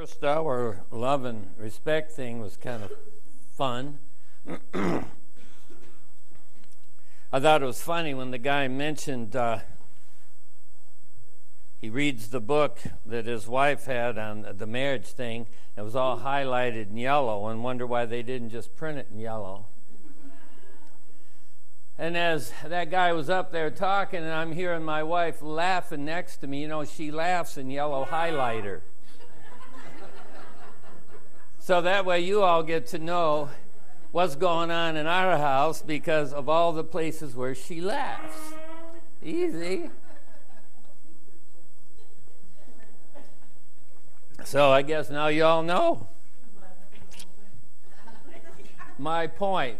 First hour love and respect thing was kind of fun. I thought it was funny when the guy mentioned uh, he reads the book that his wife had on the marriage thing. It was all highlighted in yellow, and wonder why they didn't just print it in yellow. And as that guy was up there talking, and I'm hearing my wife laughing next to me, you know, she laughs in yellow highlighter. So that way you all get to know what's going on in our house because of all the places where she laughs. Easy. So I guess now you all know. My point.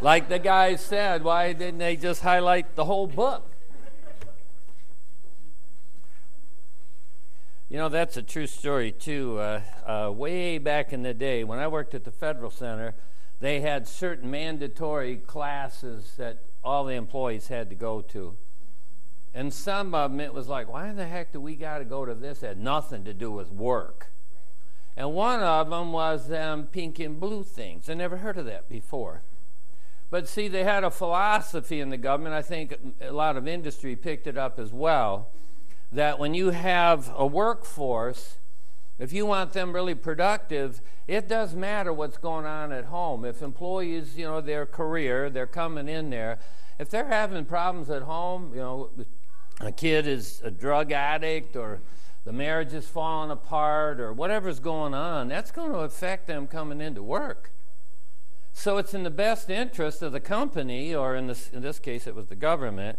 Like the guy said, why didn't they just highlight the whole book? You know, that's a true story, too. Uh, uh, way back in the day, when I worked at the Federal Center, they had certain mandatory classes that all the employees had to go to. And some of them, it was like, why in the heck do we got to go to this? It had nothing to do with work. And one of them was them pink and blue things. I never heard of that before. But see, they had a philosophy in the government. I think a lot of industry picked it up as well that when you have a workforce, if you want them really productive, it does matter what's going on at home. If employees, you know, their career, they're coming in there, if they're having problems at home, you know, a kid is a drug addict or the marriage is falling apart or whatever's going on, that's going to affect them coming into work. So it's in the best interest of the company, or in this, in this case, it was the government,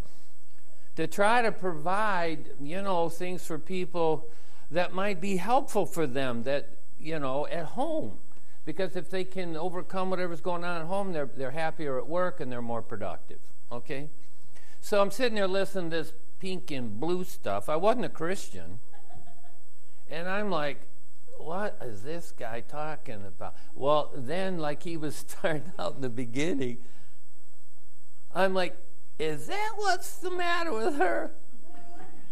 to try to provide, you know, things for people that might be helpful for them that, you know, at home. Because if they can overcome whatever's going on at home, they're, they're happier at work and they're more productive. Okay? So I'm sitting there listening to this pink and blue stuff. I wasn't a Christian. And I'm like, what is this guy talking about? Well, then, like he was starting out in the beginning, I'm like, is that what's the matter with her?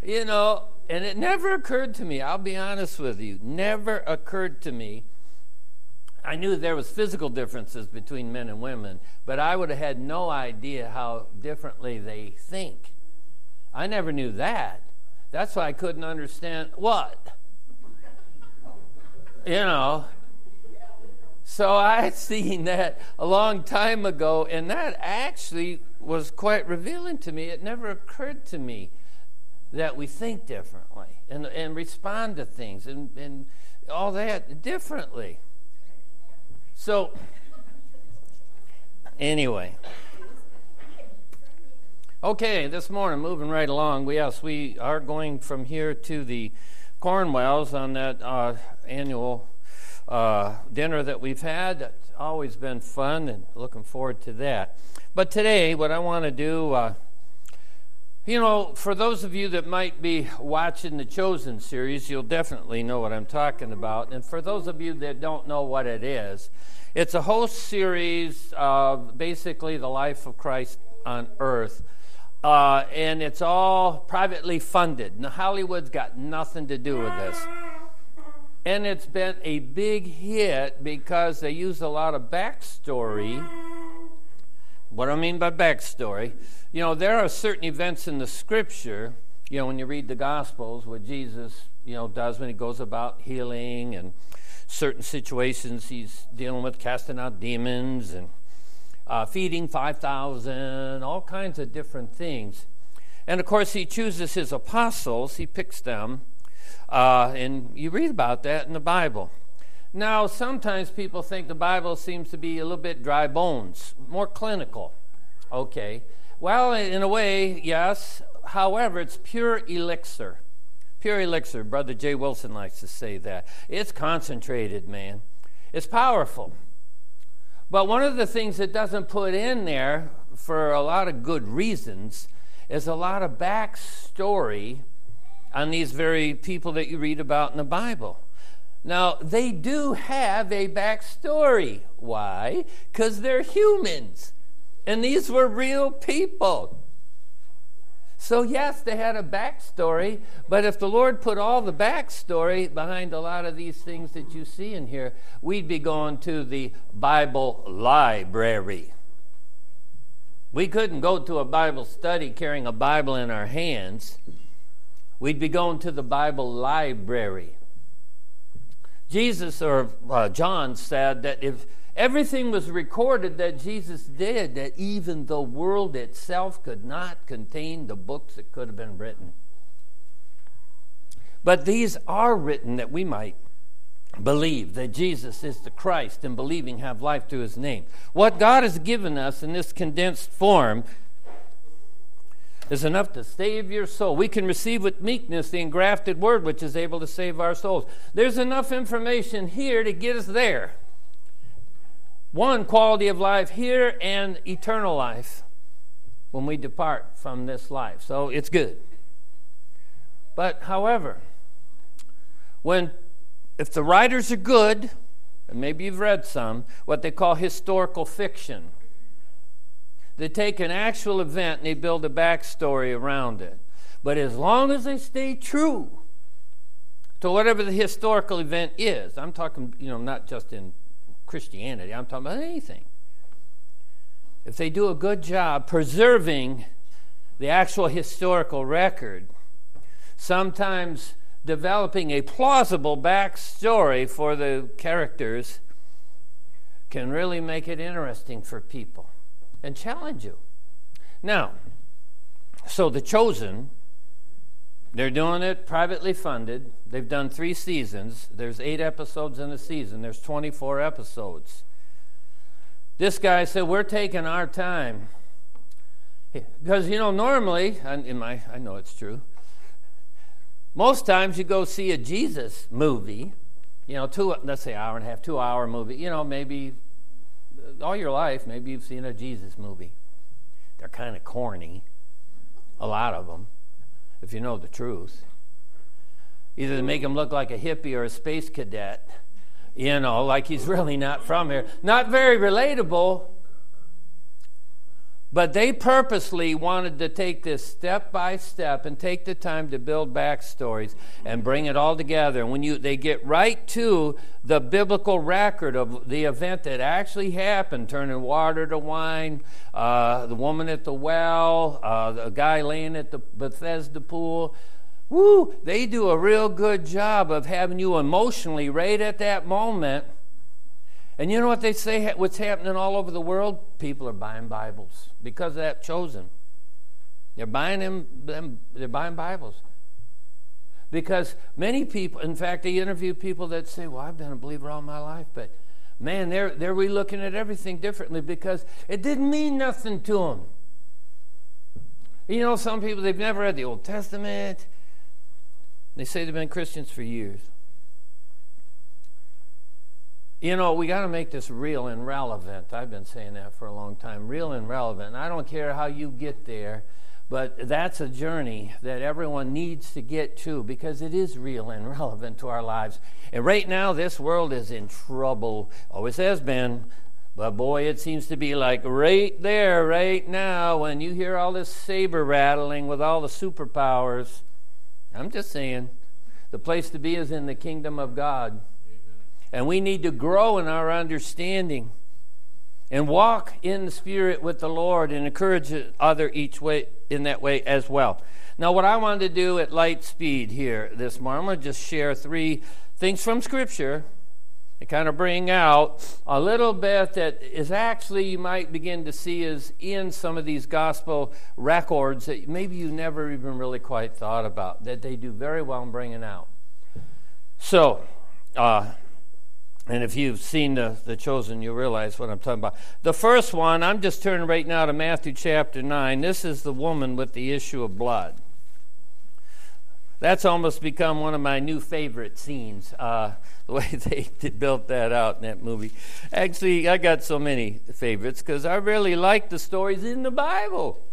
You know, and it never occurred to me, I'll be honest with you, never occurred to me. I knew there was physical differences between men and women, but I would have had no idea how differently they think. I never knew that. That's why I couldn't understand what? You know, so I had seen that a long time ago, and that actually was quite revealing to me. It never occurred to me that we think differently and, and respond to things and, and all that differently. So, anyway. Okay, this morning, moving right along, we, yes, we are going from here to the Cornwells on that uh, annual uh, dinner that we've had. It's always been fun and looking forward to that. But today, what I want to do, uh, you know, for those of you that might be watching the Chosen series, you'll definitely know what I'm talking about. And for those of you that don't know what it is, it's a whole series of basically the life of Christ on earth. Uh, and it's all privately funded. Now, Hollywood's got nothing to do with this. And it's been a big hit because they use a lot of backstory. What do I mean by backstory? You know, there are certain events in the scripture, you know, when you read the Gospels, what Jesus, you know, does when he goes about healing and certain situations he's dealing with casting out demons and uh, feeding 5,000, all kinds of different things. And of course, he chooses his apostles, he picks them uh, and you read about that in the Bible. Now, sometimes people think the Bible seems to be a little bit dry bones, more clinical. Okay. Well, in a way, yes. However, it's pure elixir. Pure elixir. Brother Jay Wilson likes to say that. It's concentrated, man. It's powerful. But one of the things it doesn't put in there, for a lot of good reasons, is a lot of backstory on these very people that you read about in the Bible. Now, they do have a backstory. Why? Because they're humans. And these were real people. So, yes, they had a backstory, but if the Lord put all the backstory behind a lot of these things that you see in here, we'd be going to the Bible library. We couldn't go to a Bible study carrying a Bible in our hands. We'd be going to the Bible library. Jesus or uh, John said that if everything was recorded that Jesus did, that even the world itself could not contain the books that could have been written. But these are written that we might believe that Jesus is the Christ and believing have life through his name. What God has given us in this condensed form is enough to save your soul. We can receive with meekness the engrafted word which is able to save our souls. There's enough information here to get us there. One, quality of life here and eternal life when we depart from this life. So it's good. But however, when if the writers are good, and maybe you've read some, what they call historical fiction. They take an actual event and they build a backstory around it. But as long as they stay true to whatever the historical event is, I'm talking, you know, not just in Christianity, I'm talking about anything. If they do a good job preserving the actual historical record, sometimes developing a plausible backstory for the characters can really make it interesting for people and challenge you. Now, so The Chosen, they're doing it privately funded. They've done three seasons. There's eight episodes in a season, there's 24 episodes. This guy said, We're taking our time. Because, you know, normally, in my, I know it's true, most times you go see a Jesus movie, you know, two, let's say hour and a half, two hour movie, you know, maybe all your life, maybe you've seen a Jesus movie. They're kind of corny, a lot of them, if you know the truth. Either they make him look like a hippie or a space cadet, you know, like he's really not from here. Not very relatable, but they purposely wanted to take this step by step and take the time to build backstories and bring it all together. And when you they get right to the biblical record of the event that actually happened, turning water to wine, uh, the woman at the well, uh, the guy laying at the Bethesda pool. Woo! They do a real good job of having you emotionally right at that moment. And you know what they say? What's happening all over the world? People are buying Bibles because of that chosen. They're buying them, them they're buying Bibles. Because many people, in fact, they interview people that say, Well, I've been a believer all my life, but man, they're, they're relooking at everything differently because it didn't mean nothing to them. You know, some people, they've never read the Old Testament. They say they've been Christians for years. You know, we got to make this real and relevant. I've been saying that for a long time. Real and relevant. I don't care how you get there, but that's a journey that everyone needs to get to because it is real and relevant to our lives. And right now, this world is in trouble. Always has been. But boy, it seems to be like right there, right now, when you hear all this saber rattling with all the superpowers. I'm just saying, the place to be is in the kingdom of God. And we need to grow in our understanding and walk in the Spirit with the Lord and encourage other each way in that way as well. Now, what I wanted to do at light speed here this morning, I'm going to just share three things from Scripture and kind of bring out a little bit that is actually you might begin to see is in some of these gospel records that maybe you never even really quite thought about that they do very well in bringing out. So, uh, and if you've seen the, the chosen, you realize what I'm talking about. The first one, I'm just turning right now to Matthew chapter 9. This is the woman with the issue of blood. That's almost become one of my new favorite scenes, uh, the way they built that out in that movie. Actually, I got so many favorites because I really like the stories in the Bible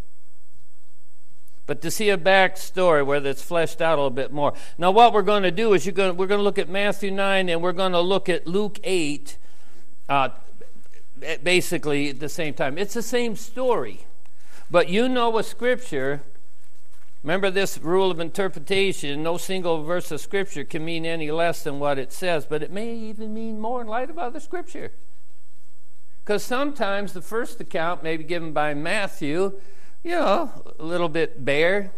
but to see a backstory where that's fleshed out a little bit more. Now, what we're going to do is going to, we're going to look at Matthew 9 and we're going to look at Luke 8 uh, basically at the same time. It's the same story. But you know with Scripture, Remember this rule of interpretation no single verse of Scripture can mean any less than what it says, but it may even mean more in light of other Scripture. Because sometimes the first account may be given by Matthew, you know, a little bit bare.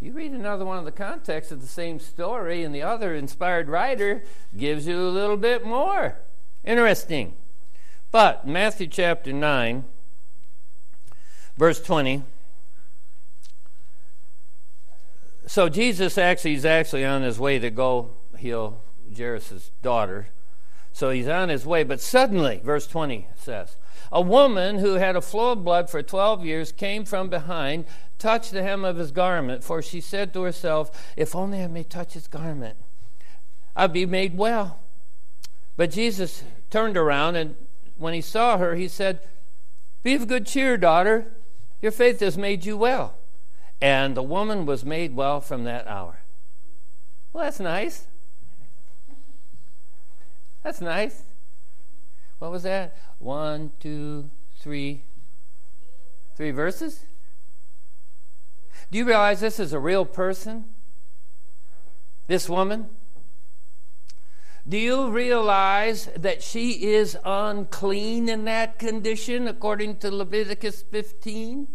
You read another one of the context of the same story, and the other inspired writer gives you a little bit more. Interesting. But Matthew chapter 9, verse 20. So Jesus actually is actually on his way to go heal Jairus' daughter. So he's on his way, but suddenly, verse 20 says, a woman who had a flow of blood for 12 years came from behind, touched the hem of his garment, for she said to herself, If only I may touch his garment, I'll be made well. But Jesus turned around, and when he saw her, he said, Be of good cheer, daughter. Your faith has made you well. And the woman was made well from that hour. Well, that's nice. That's nice. What was that? One, two, three, three verses? Do you realize this is a real person? This woman? Do you realize that she is unclean in that condition according to Leviticus 15?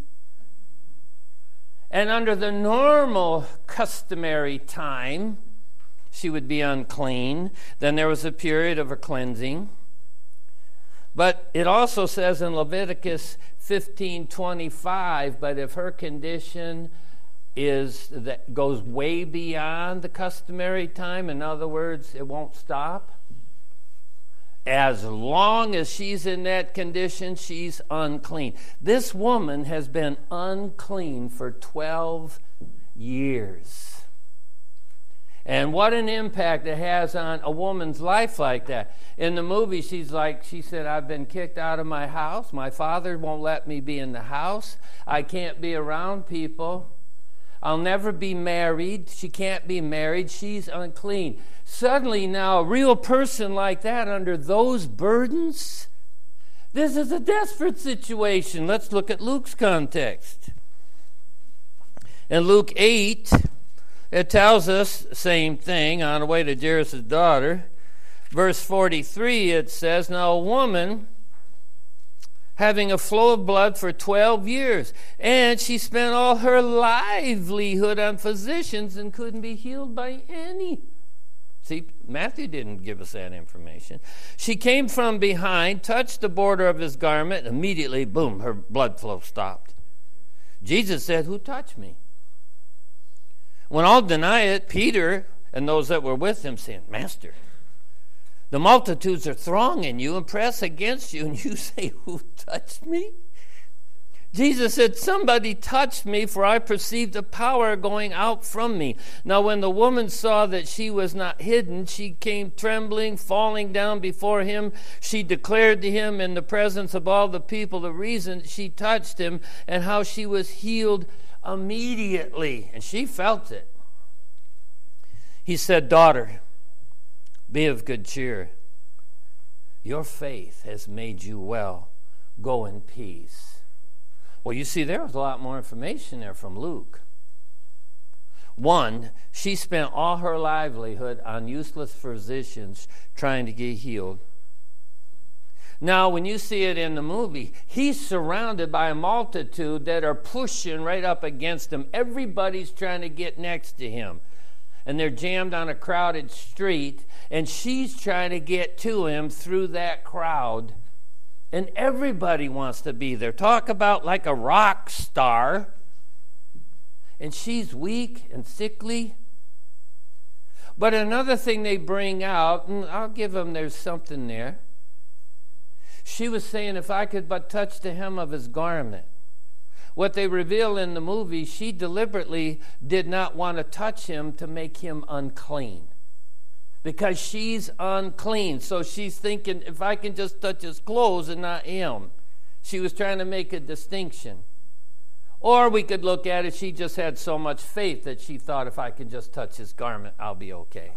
And under the normal customary time, she would be unclean. Then there was a period of her cleansing. But it also says in Leviticus 15:25, but if her condition is that goes way beyond the customary time, in other words, it won't stop. As long as she's in that condition, she's unclean. This woman has been unclean for 12 years. And what an impact it has on a woman's life like that. In the movie, she's like, she said, I've been kicked out of my house. My father won't let me be in the house. I can't be around people. I'll never be married. She can't be married. She's unclean. Suddenly, now, a real person like that under those burdens, this is a desperate situation. Let's look at Luke's context. In Luke 8, it tells us same thing on the way to Jairus' daughter. Verse 43, it says, Now a woman having a flow of blood for 12 years. And she spent all her livelihood on physicians and couldn't be healed by any. See, Matthew didn't give us that information. She came from behind, touched the border of his garment, immediately, boom, her blood flow stopped. Jesus said, Who touched me? When all deny it, Peter and those that were with him saying, Master, the multitudes are thronging you and press against you, and you say, Who touched me? Jesus said, Somebody touched me, for I perceived a power going out from me. Now, when the woman saw that she was not hidden, she came trembling, falling down before him. She declared to him in the presence of all the people the reason she touched him and how she was healed immediately. And she felt it. He said, Daughter, be of good cheer. Your faith has made you well. Go in peace. Well, you see, there was a lot more information there from Luke. One, she spent all her livelihood on useless physicians trying to get healed. Now, when you see it in the movie, he's surrounded by a multitude that are pushing right up against him. Everybody's trying to get next to him and they're jammed on a crowded street, and she's trying to get to him through that crowd. And everybody wants to be there. Talk about like a rock star. And she's weak and sickly. But another thing they bring out, and I'll give them there's something there. She was saying, if I could but touch the hem of his garment. What they reveal in the movie, she deliberately did not want to touch him to make him unclean. Because she's unclean. So she's thinking, if I can just touch his clothes and not him. She was trying to make a distinction. Or we could look at it, she just had so much faith that she thought, if I can just touch his garment, I'll be okay.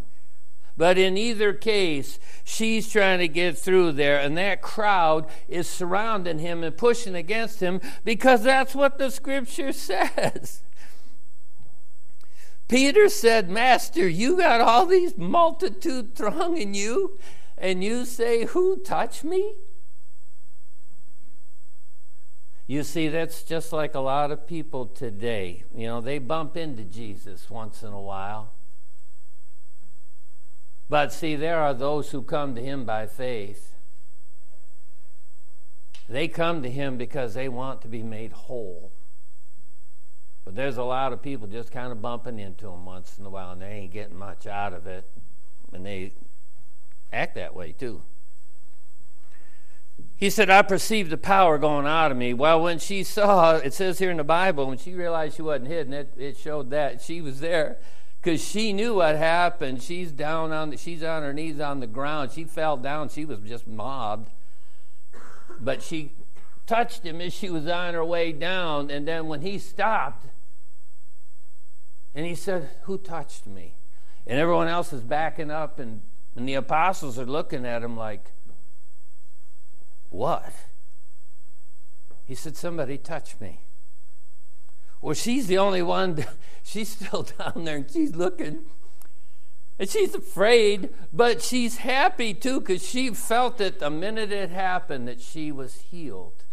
But in either case, she's trying to get through there, and that crowd is surrounding him and pushing against him because that's what the scripture says. Peter said, Master, you got all these multitude thronging you, and you say, Who touched me? You see, that's just like a lot of people today. You know, they bump into Jesus once in a while. But see, there are those who come to him by faith. They come to him because they want to be made whole. But there's a lot of people just kind of bumping into him once in a while, and they ain't getting much out of it. And they act that way too. He said, I perceived the power going out of me. Well, when she saw, it says here in the Bible, when she realized she wasn't hidden, it, it showed that she was there because she knew what happened. She's down on, the, she's on her knees on the ground. She fell down. She was just mobbed. But she touched him as she was on her way down. And then when he stopped, and he said, Who touched me? And everyone else is backing up, and, and the apostles are looking at him like, what? He said, Somebody touched me. Well, she's the only one, she's still down there and she's looking. And she's afraid, but she's happy too because she felt it the minute it happened that she was healed.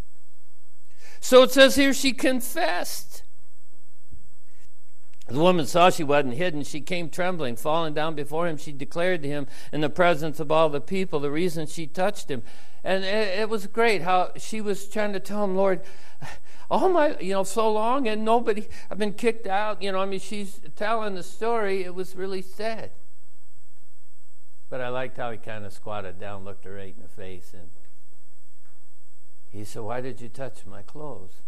So it says here she confessed. The woman saw she wasn't hidden. She came trembling, falling down before him. She declared to him in the presence of all the people the reason she touched him. And it, it was great how she was trying to tell him, Lord, all my, you know, so long and nobody, I've been kicked out. You know, I mean, she's telling the story. It was really sad. But I liked how he kind of squatted down, looked her right in the face, and he said, Why did you touch my clothes?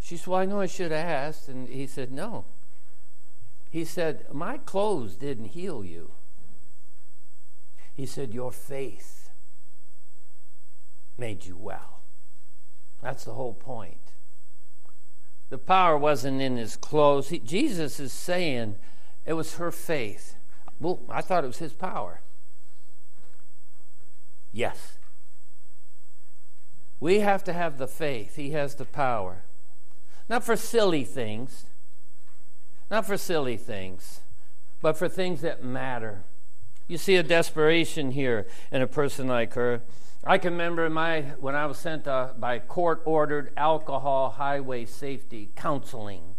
She said, Well, I know I should have asked. And he said, No. He said, My clothes didn't heal you. He said, Your faith made you well. That's the whole point. The power wasn't in his clothes. He, Jesus is saying it was her faith. Well, I thought it was his power. Yes. We have to have the faith. He has the power. Not for silly things, not for silly things, but for things that matter. You see a desperation here in a person like her. I can remember my when I was sent uh, by court ordered alcohol highway safety counseling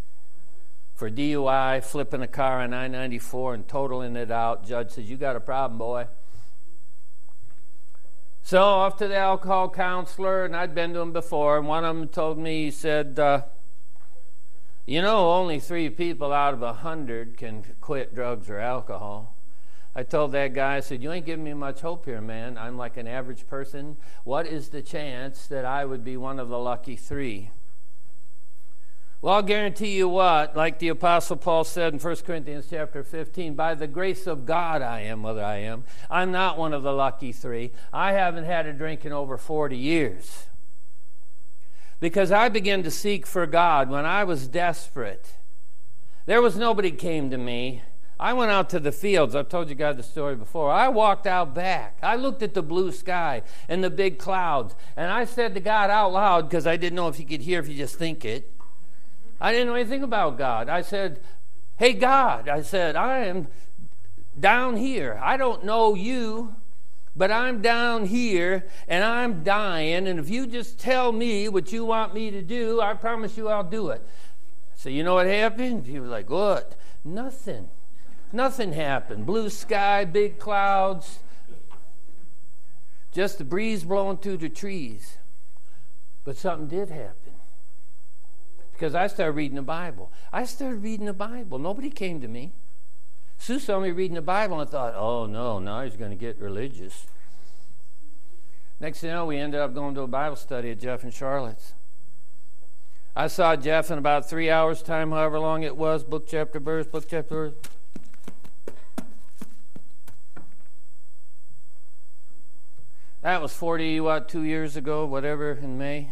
for DUI, flipping a car on I 94 and totaling it out. Judge says, You got a problem, boy. So off to the alcohol counselor, and I'd been to him before, and one of them told me, he said, uh, You know, only three people out of a hundred can quit drugs or alcohol. I told that guy, I said, You ain't giving me much hope here, man. I'm like an average person. What is the chance that I would be one of the lucky three? Well, I'll guarantee you what, like the Apostle Paul said in 1 Corinthians chapter 15, by the grace of God I am what I am. I'm not one of the lucky three. I haven't had a drink in over 40 years. Because I began to seek for God when I was desperate. There was nobody came to me. I went out to the fields. I've told you guys the story before. I walked out back. I looked at the blue sky and the big clouds, and I said to God out loud because I didn't know if He could hear if you just think it. I didn't know anything about God. I said, Hey, God, I said, I am down here. I don't know you, but I'm down here and I'm dying. And if you just tell me what you want me to do, I promise you I'll do it. So, you know what happened? He was like, What? Nothing. Nothing happened. Blue sky, big clouds, just the breeze blowing through the trees. But something did happen. Because I started reading the Bible. I started reading the Bible. Nobody came to me. Sue saw me reading the Bible and thought, oh no, now he's going to get religious. Next thing you know, we ended up going to a Bible study at Jeff and Charlotte's. I saw Jeff in about three hours' time, however long it was, book, chapter, verse, book, chapter, verse. That was 40, what, two years ago, whatever, in May.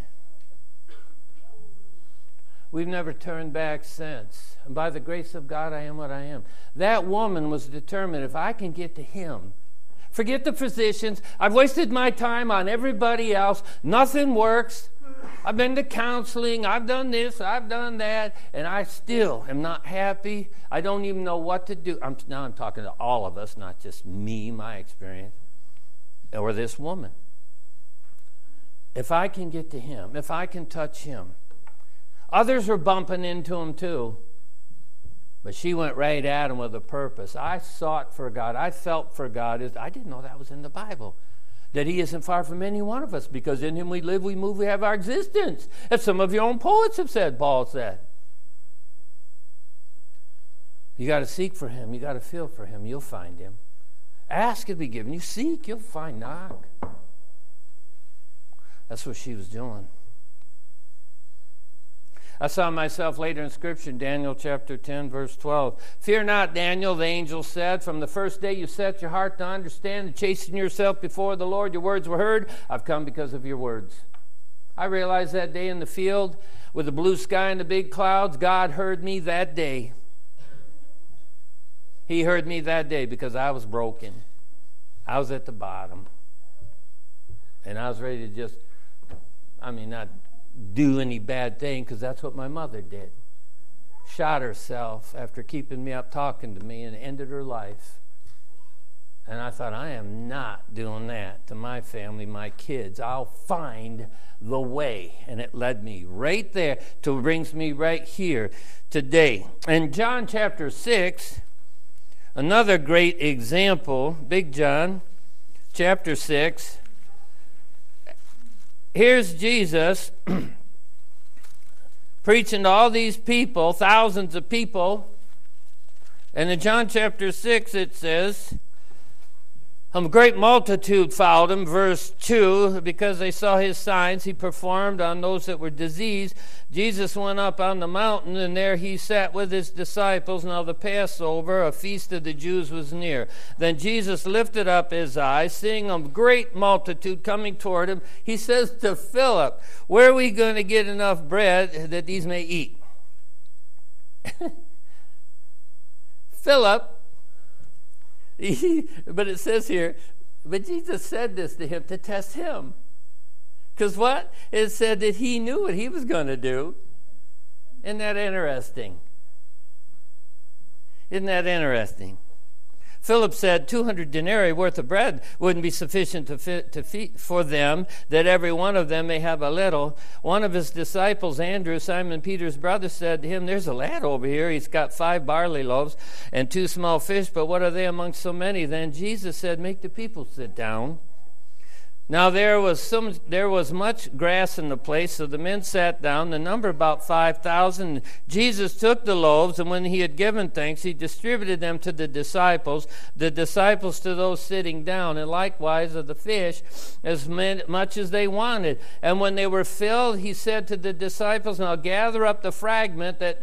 We've never turned back since. And by the grace of God, I am what I am. That woman was determined if I can get to him, forget the physicians. I've wasted my time on everybody else. Nothing works. I've been to counseling, I've done this, I've done that, and I still am not happy. I don't even know what to do. I'm, now I'm talking to all of us, not just me, my experience, or this woman. If I can get to him, if I can touch him, others are bumping into him too. But she went right at him with a purpose. I sought for God. I felt for God. I didn't know that was in the Bible that he isn't far from any one of us because in him we live, we move, we have our existence. As some of your own poets have said, Paul said. You got to seek for him. You got to feel for him. You'll find him. Ask, it'll be given. You seek, you'll find. Knock. That's what she was doing. I saw myself later in Scripture, Daniel chapter 10, verse 12. Fear not, Daniel, the angel said, from the first day you set your heart to understand and chasten yourself before the Lord, your words were heard. I've come because of your words. I realized that day in the field with the blue sky and the big clouds, God heard me that day. He heard me that day because I was broken. I was at the bottom. And I was ready to just, I mean, not do any bad thing because that's what my mother did. Shot herself after keeping me up talking to me and ended her life. And I thought, I am not doing that to my family, my kids. I'll find the way. And it led me right there to brings me right here today. In John chapter 6, another great example, Big John chapter 6 here's Jesus preaching to all these people, thousands of people. And in John chapter 6, it says, a great multitude followed him, verse 2, because they saw his signs he performed on those that were diseased. Jesus went up on the mountain, and there he sat with his disciples. Now the Passover, a feast of the Jews, was near. Then Jesus lifted up his eyes, seeing a great multitude coming toward him. He says to Philip, Where are we going to get enough bread that these may eat? Philip but it says here, but Jesus said this to him to test him. Because what? It said that he knew what he was going to do. Isn't that interesting? Isn't that interesting? Philip said 200 denarii worth of bread wouldn't be sufficient to, fit, to feed for them, that every one of them may have a little. One of his disciples, Andrew, Simon Peter's brother, said to him, There's a lad over here. He's got five barley loaves and two small fish, but what are they among so many? Then Jesus said, Make the people sit down. Now there was some there was much grass in the place, so the men sat down, the number about five thousand. Jesus took the loaves, and when he had given thanks, he distributed them to the disciples, the disciples to those sitting down, and likewise of the fish, as much as they wanted. And when they were filled, he said to the disciples, Now gather up the fragment that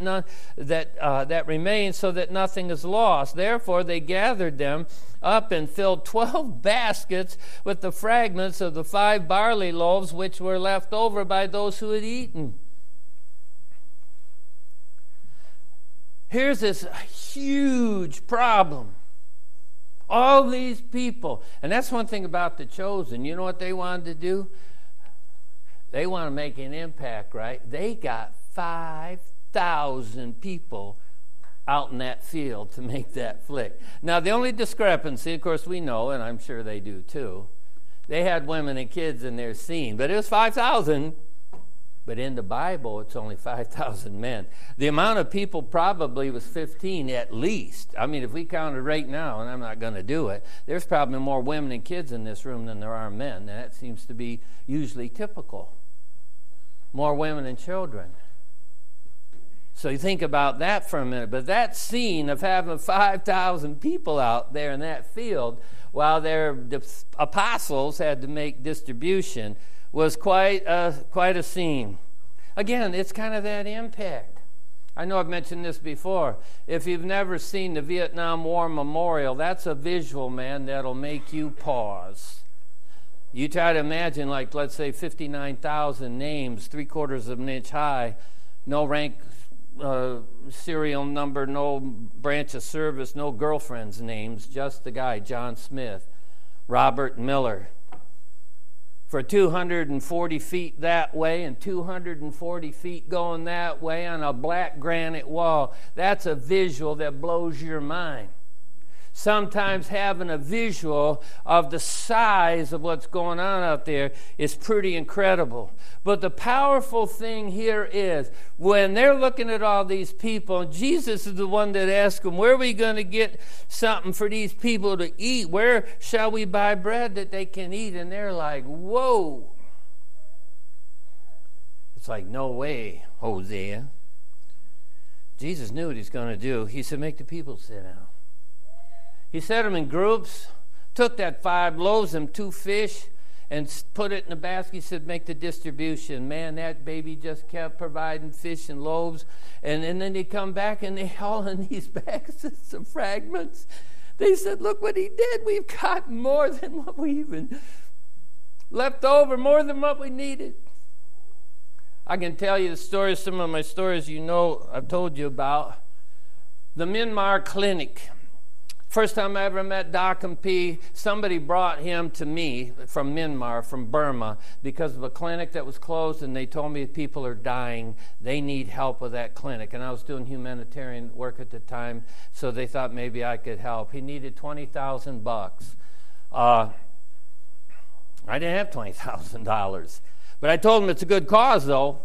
that uh, that remains, so that nothing is lost. Therefore they gathered them up and filled 12 baskets with the fragments of the five barley loaves which were left over by those who had eaten. Here's this huge problem. All these people, and that's one thing about the chosen. You know what they wanted to do? They want to make an impact, right? They got 5,000 people out in that field to make that flick. Now, the only discrepancy, of course, we know, and I'm sure they do too, they had women and kids in their scene, but it was 5,000. But in the Bible, it's only 5,000 men. The amount of people probably was 15 at least. I mean, if we counted right now, and I'm not going to do it, there's probably more women and kids in this room than there are men. And that seems to be usually typical. More women and children. So you think about that for a minute. But that scene of having 5,000 people out there in that field while their apostles had to make distribution was quite a, quite a scene. Again, it's kind of that impact. I know I've mentioned this before. If you've never seen the Vietnam War Memorial, that's a visual, man, that'll make you pause. You try to imagine, like, let's say 59,000 names, three quarters of an inch high, no rank uh, serial number, no branch of service, no girlfriend's names, just the guy, John Smith, Robert Miller. for 240 feet that way and 240 feet going that way on a black granite wall. That's a visual that blows your mind sometimes having a visual of the size of what's going on out there is pretty incredible. But the powerful thing here is when they're looking at all these people, Jesus is the one that asks them, Where are we going to get something for these people to eat? Where shall we buy bread that they can eat? And they're like, Whoa. It's like, No way, Hosea. Jesus knew what he's going to do. He said, Make the people sit down. He set them in groups, took that five loaves and two fish, and put it in a basket. He said, Make the distribution. Man, that baby just kept providing fish and loaves. And, and then they come back and they all in these bags of some fragments. They said, Look what he did. We've got more than what we even left over, more than what we needed. I can tell you the stories, some of my stories you know I've told you about. The Myanmar Clinic First time I ever met Dockham P, somebody brought him to me from Myanmar, from Burma, because of a clinic that was closed, and they told me people are dying. They need help with that clinic. And I was doing humanitarian work at the time, so they thought maybe I could help. He needed 20000 bucks. Uh, I didn't have $20,000. But I told him it's a good cause, though.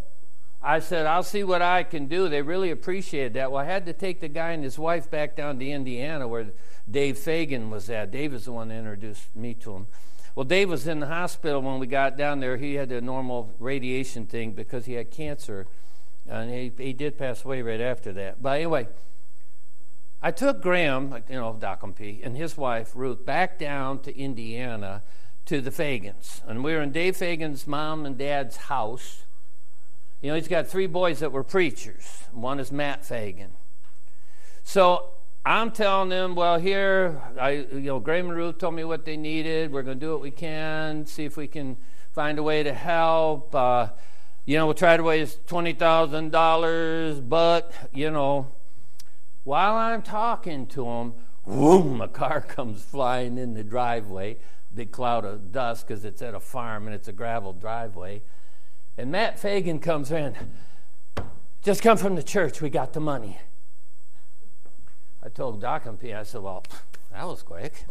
I said, I'll see what I can do. They really appreciated that. Well, I had to take the guy and his wife back down to Indiana where Dave Fagan was at. Dave is the one that introduced me to him. Well, Dave was in the hospital when we got down there. He had a normal radiation thing because he had cancer, and he, he did pass away right after that. But anyway, I took Graham, you know, Dockham P, and his wife, Ruth, back down to Indiana to the Fagans. And we were in Dave Fagan's mom and dad's house. You know, he's got three boys that were preachers. One is Matt Fagan. So I'm telling them, well, here, I, you know, Graham and Ruth told me what they needed. We're going to do what we can, see if we can find a way to help. Uh, you know, we'll try to raise $20,000, but, you know, while I'm talking to them, boom, a car comes flying in the driveway. Big cloud of dust because it's at a farm and it's a gravel driveway. And Matt Fagan comes in. Just come from the church. We got the money. I told Doc and P, I said, well, that was quick.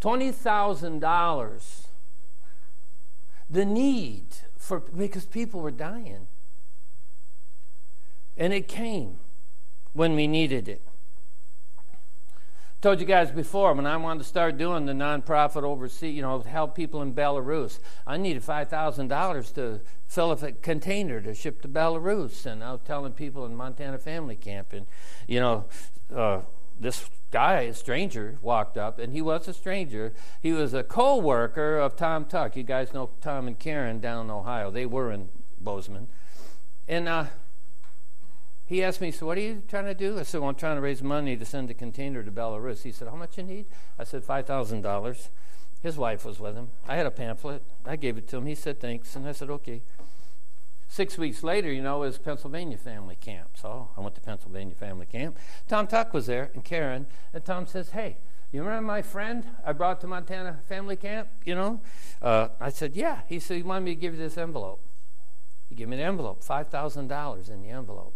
$20,000. The need for, because people were dying. And it came when we needed it. Told you guys before when I wanted to start doing the nonprofit overseas, you know, help people in Belarus. I needed five thousand dollars to fill a container to ship to Belarus, and I was telling people in Montana Family Camp, and you know, uh, this guy, a stranger, walked up, and he was a stranger. He was a co-worker of Tom Tuck. You guys know Tom and Karen down in Ohio. They were in Bozeman, and. Uh, he asked me, so what are you trying to do? I said, well, I'm trying to raise money to send a container to Belarus. He said, how much you need? I said, $5,000. His wife was with him. I had a pamphlet. I gave it to him. He said, thanks. And I said, okay. Six weeks later, you know, was Pennsylvania family camp. So I went to Pennsylvania family camp. Tom Tuck was there and Karen. And Tom says, hey, you remember my friend I brought to Montana family camp? You know? Uh, I said, yeah. He said, You want me to give you this envelope. He gave me an envelope, $5,000 in the envelope.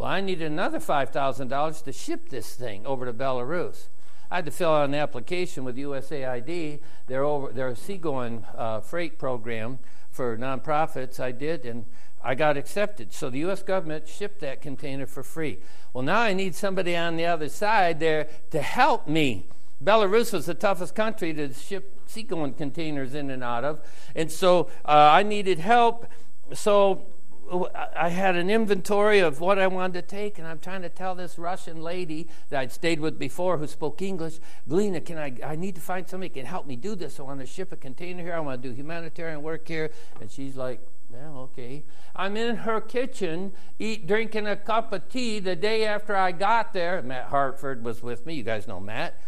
Well, I needed another $5,000 to ship this thing over to Belarus. I had to fill out an application with USAID, their, over, their seagoing uh, freight program for nonprofits. I did, and I got accepted. So the U.S. government shipped that container for free. Well, now I need somebody on the other side there to help me. Belarus was the toughest country to ship seagoing containers in and out of, and so uh, I needed help. So I had an inventory of what I wanted to take, and I'm trying to tell this Russian lady that I'd stayed with before who spoke English, Galina, can I, I need to find somebody can help me do this. I want to ship a container here. I want to do humanitarian work here. And she's like, well, okay. I'm in her kitchen, eat, drinking a cup of tea the day after I got there. Matt Hartford was with me. You guys know Matt.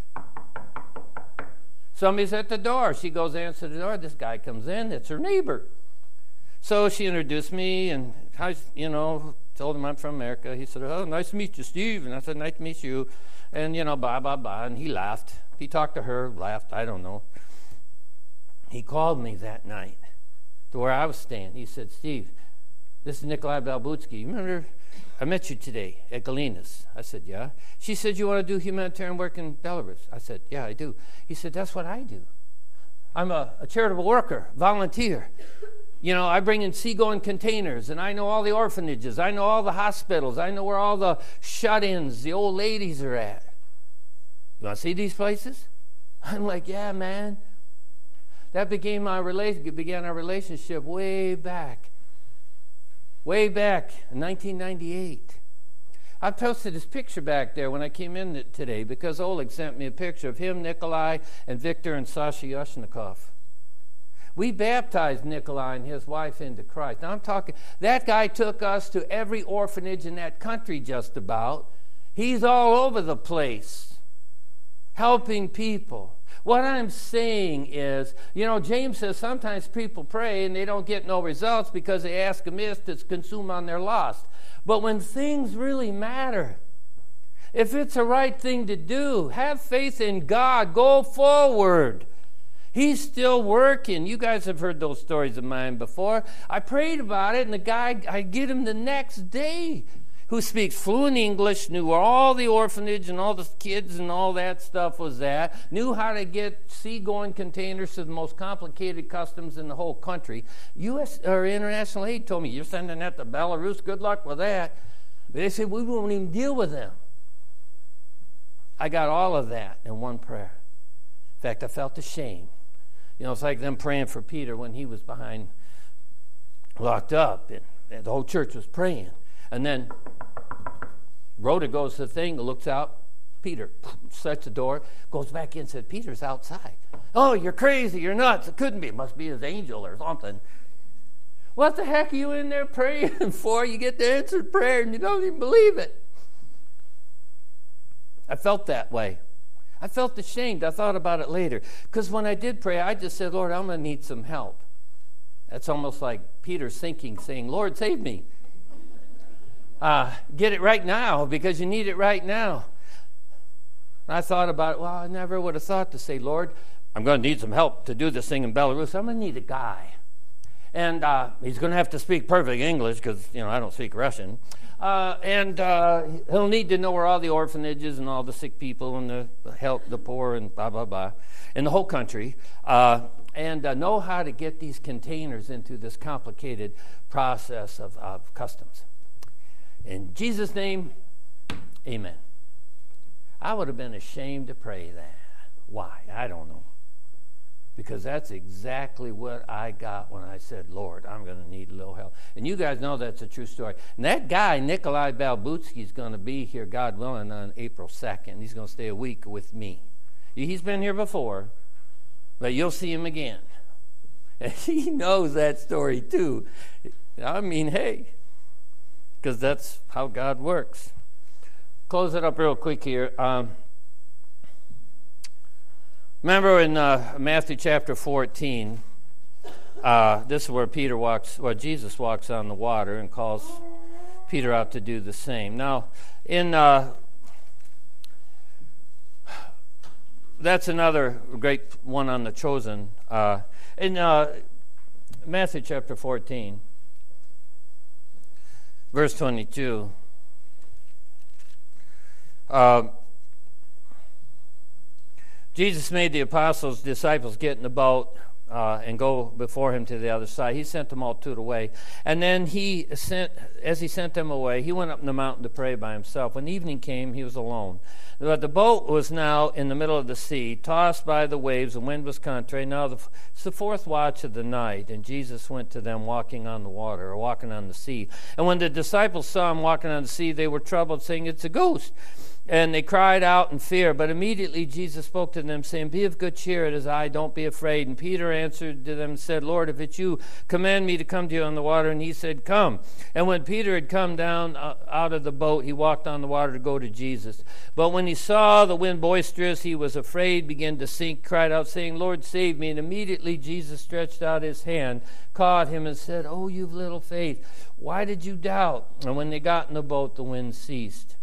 Somebody's at the door. She goes answer the door. This guy comes in. It's her neighbor. So she introduced me, and I, you know, told him I'm from America. He said, "Oh, nice to meet you, Steve." And I said, "Nice to meet you." And you know, blah blah blah. And he laughed. He talked to her, laughed. I don't know. he called me that night to where I was staying. He said, Steve, this is Nikolai Balbutsky. Remember I met you today at Galina's. I said, Yeah. She said, You want to do humanitarian work in Belarus? I said, Yeah, I do. He said, That's what I do. I'm a, a charitable worker, volunteer. You know, I bring in seagoing containers, and I know all the orphanages. I know all the hospitals. I know where all the shut ins, the old ladies are at. You want to see these places? I'm like, Yeah, man. That began, my rela- began our relationship way back way back in 1998. I posted this picture back there when I came in today because Oleg sent me a picture of him, Nikolai, and Victor and Sasha Yoshnikov. We baptized Nikolai and his wife into Christ. Now I'm talking, that guy took us to every orphanage in that country just about. He's all over the place helping people. What I'm saying is, you know, James says sometimes people pray and they don't get no results because they ask amiss to consume on their lust. But when things really matter, if it's the right thing to do, have faith in God, go forward. He's still working. You guys have heard those stories of mine before. I prayed about it, and the guy, I get him the next day who speaks fluent English, knew where all the orphanage and all the kids and all that stuff was at, knew how to get seagoing containers to the most complicated customs in the whole country. U.S. or international aid told me, You're sending that to Belarus, good luck with that. They said, We won't even deal with them. I got all of that in one prayer. In fact, I felt ashamed. You know, it's like them praying for Peter when he was behind, locked up, and, and the whole church was praying. And then Rhoda goes to the thing, looks out. Peter shuts the door, goes back in, said, Peter's outside. Oh, you're crazy. You're nuts. It couldn't be. It must be his angel or something. What the heck are you in there praying for? You get the answered prayer and you don't even believe it. I felt that way. I felt ashamed. I thought about it later. Because when I did pray, I just said, Lord, I'm going to need some help. That's almost like Peter sinking, saying, Lord, save me uh, get it right now because you need it right now. And I thought about it. Well, I never would have thought to say, Lord, I'm going to need some help to do this thing in Belarus. I'm going to need a guy. And uh, he's going to have to speak perfect English because, you know, I don't speak Russian. Uh, and uh, he'll need to know where all the orphanages and all the sick people and the help the poor and blah, blah, blah in the whole country. Uh, and uh, know how to get these containers into this complicated process of, of customs. In Jesus' name, amen. I would have been ashamed to pray that. Why? I don't know. Because that's exactly what I got when I said, Lord, I'm going to need a little help. And you guys know that's a true story. And that guy, Nikolai Balbutsky, is going to be here, God willing, on April 2nd. He's going to stay a week with me. He's been here before, but you'll see him again. And he knows that story too. I mean, hey, because that's how God works. Close it up real quick here. Um, remember in uh, Matthew chapter 14, uh, this is where Peter walks, where Jesus walks on the water and calls Peter out to do the same. Now, in uh, that's another great one on the chosen. Uh, in uh, Matthew chapter 14, verse 22. Jesus made the apostles, disciples get in the boat uh, and go before him to the other side. He sent them all two away. And then he sent, as he sent them away, he went up in the mountain to pray by himself. When evening came, he was alone. But the boat was now in the middle of the sea, tossed by the waves. The wind was contrary. Now the, it's the fourth watch of the night, and Jesus went to them walking on the water, or walking on the sea. And when the disciples saw him walking on the sea, they were troubled, saying, It's a ghost. And they cried out in fear. But immediately Jesus spoke to them, saying, Be of good cheer, it is I, don't be afraid. And Peter answered to them and said, Lord, if it's you, command me to come to you on the water. And he said, Come. And when Peter had come down uh, out of the boat, he walked on the water to go to Jesus. But when he saw the wind boisterous, he was afraid, began to sink, cried out, saying, Lord, save me. And immediately Jesus stretched out his hand, caught him, and said, Oh, you've little faith. Why did you doubt? And when they got in the boat, the wind ceased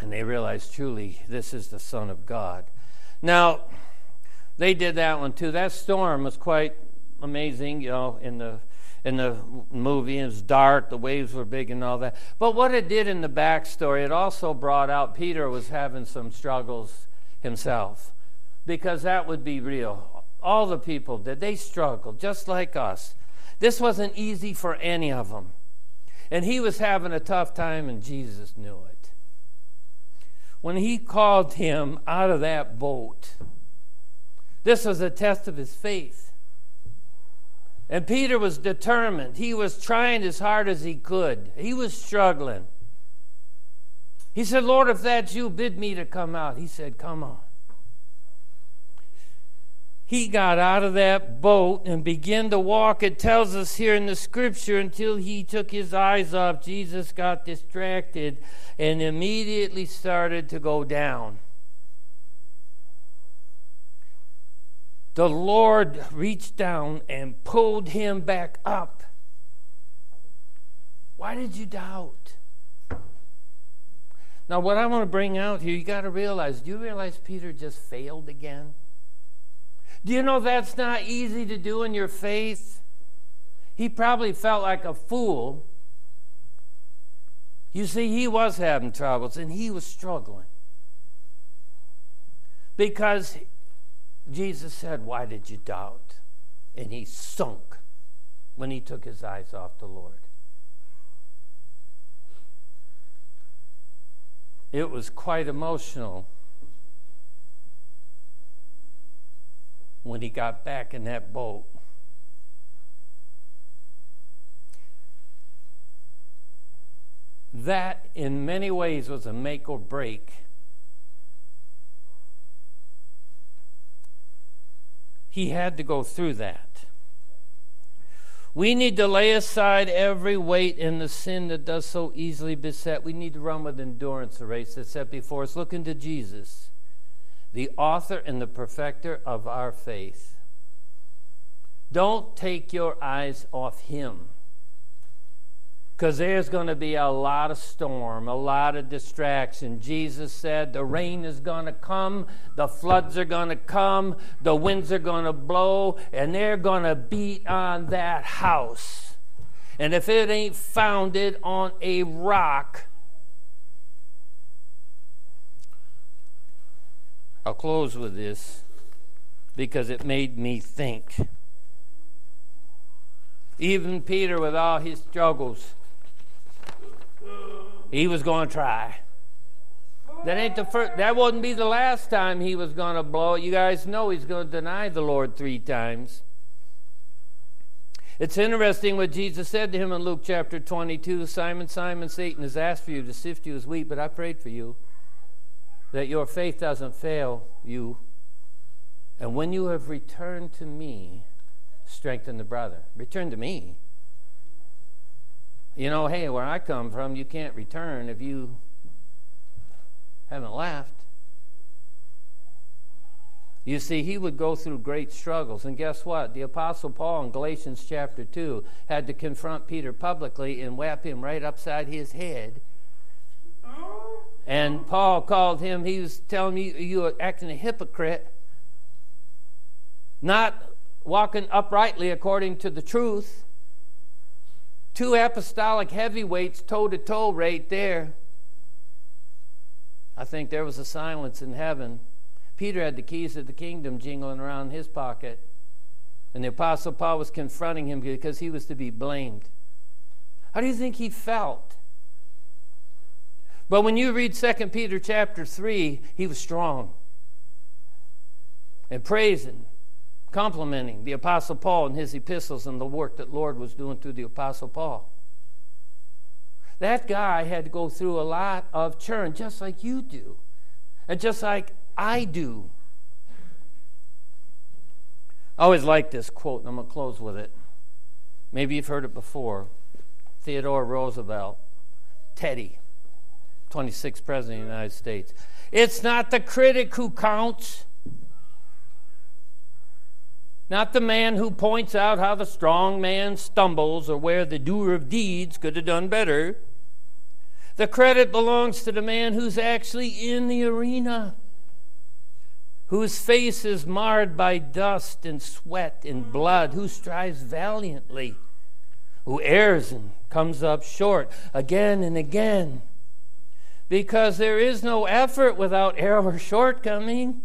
and they realized truly this is the Son of God. Now, They did that one too. That storm was quite amazing, you know, in the in the movie. It was dark, the waves were big, and all that. But what it did in the backstory, it also brought out Peter was having some struggles himself, because that would be real. All the people did. They struggled, just like us. This wasn't easy for any of them. And he was having a tough time, and Jesus knew it. When he called him out of that boat, this was a test of his faith. And Peter was determined. He was trying as hard as he could. He was struggling. He said, Lord, if that's you, bid me to come out. He said, Come on. He got out of that boat and began to walk. It tells us here in the scripture until he took his eyes off. Jesus got distracted and immediately started to go down. the Lord reached down and pulled him back up. Why did you doubt? Now, what I want to bring out here, you got to realize do you realize Peter just failed again? Do you know that's not easy to do in your faith? He probably felt like a fool. You see, he was having troubles and he was struggling because Jesus said, Why did you doubt? And he sunk when he took his eyes off the Lord. It was quite emotional when he got back in that boat. That, in many ways, was a make or break he had to go through that. We need to lay aside every weight and the sin that does so easily beset. We need to run with endurance the race that's set before us. Look into Jesus, the author and the perfecter of our faith. Don't take your eyes off him because there's going to be a lot of storm, a lot of distraction. Jesus said the rain is going to come, the floods are going to come, the winds are going to blow, and they're going to beat on that house. And if it ain't founded on a rock, I'll close with this because it made me think. Even Peter, with all his struggles, he was going to try. That ain't the first. That wouldn't be the last time he was going to blow it. You guys know he's going to deny the Lord three times. It's interesting what Jesus said to him in Luke chapter 22 Simon, Simon, Satan has asked for you to sift you as wheat, but I prayed for you that your faith doesn't fail you. And when you have returned to me, strengthen the brother. Return to me. You know, hey, where I come from, you can't return if you haven't left. You see, he would go through great struggles. And guess what? The Apostle Paul in Galatians chapter 2 had to confront Peter publicly and whap him right upside his head. And Paul called him, he was telling me you are acting a hypocrite, not walking uprightly according to the truth. Two apostolic heavyweights toe to toe right there. I think there was a silence in heaven. Peter had the keys of the kingdom jingling around his pocket. And the apostle Paul was confronting him because he was to be blamed. How do you think he felt? But when you read 2 Peter chapter 3, he was strong and praising complimenting the Apostle Paul in his epistles and the work that Lord was doing through the Apostle Paul. That guy had to go through a lot of churn, just like you do, and just like I do. I always like this quote, and I'm going to close with it. Maybe you've heard it before. Theodore Roosevelt, Teddy, 26th President of the United States. It's not the critic who counts, not the man who points out how the strong man stumbles or where the doer of deeds could have done better. The credit belongs to the man who's actually in the arena, whose face is marred by dust and sweat and blood, who strives valiantly, who errs and comes up short again and again. Because there is no effort without error or shortcoming.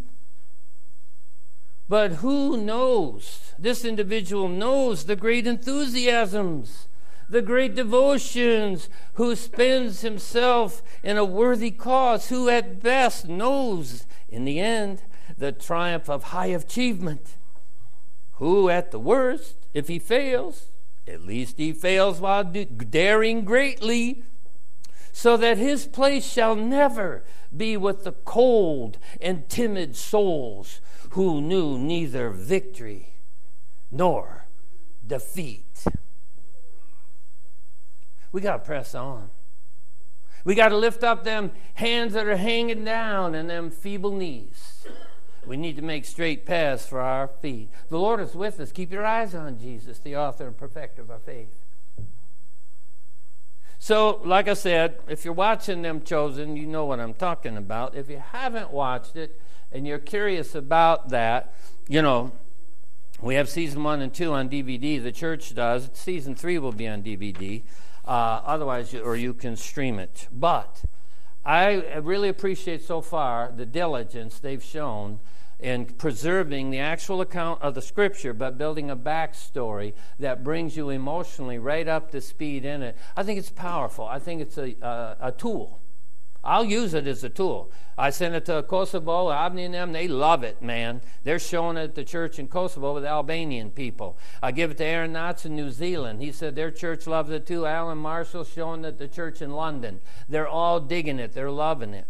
But who knows? This individual knows the great enthusiasms, the great devotions, who spends himself in a worthy cause, who at best knows, in the end, the triumph of high achievement, who at the worst, if he fails, at least he fails while daring greatly, so that his place shall never be with the cold and timid souls who knew neither victory nor defeat. We got to press on. We got to lift up them hands that are hanging down and them feeble knees. We need to make straight paths for our feet. The Lord is with us. Keep your eyes on Jesus, the author and perfecter of our faith. So, like I said, if you're watching them chosen, you know what I'm talking about. If you haven't watched it, and you're curious about that, you know, we have season one and two on DVD. The church does. Season three will be on DVD. Uh, otherwise, or you can stream it. But I really appreciate so far the diligence they've shown in preserving the actual account of the scripture, but building a backstory that brings you emotionally right up to speed in it. I think it's powerful. I think it's a, a, a tool I'll use it as a tool. I sent it to Kosovo, Abney and them. They love it, man. They're showing it at the church in Kosovo with Albanian people. I give it to Aaron Knotts in New Zealand. He said their church loves it too. Alan Marshall showing it at the church in London. They're all digging it. They're loving it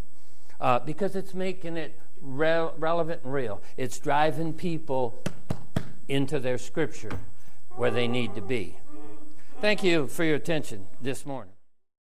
uh, because it's making it re- relevant and real. It's driving people into their scripture where they need to be. Thank you for your attention this morning.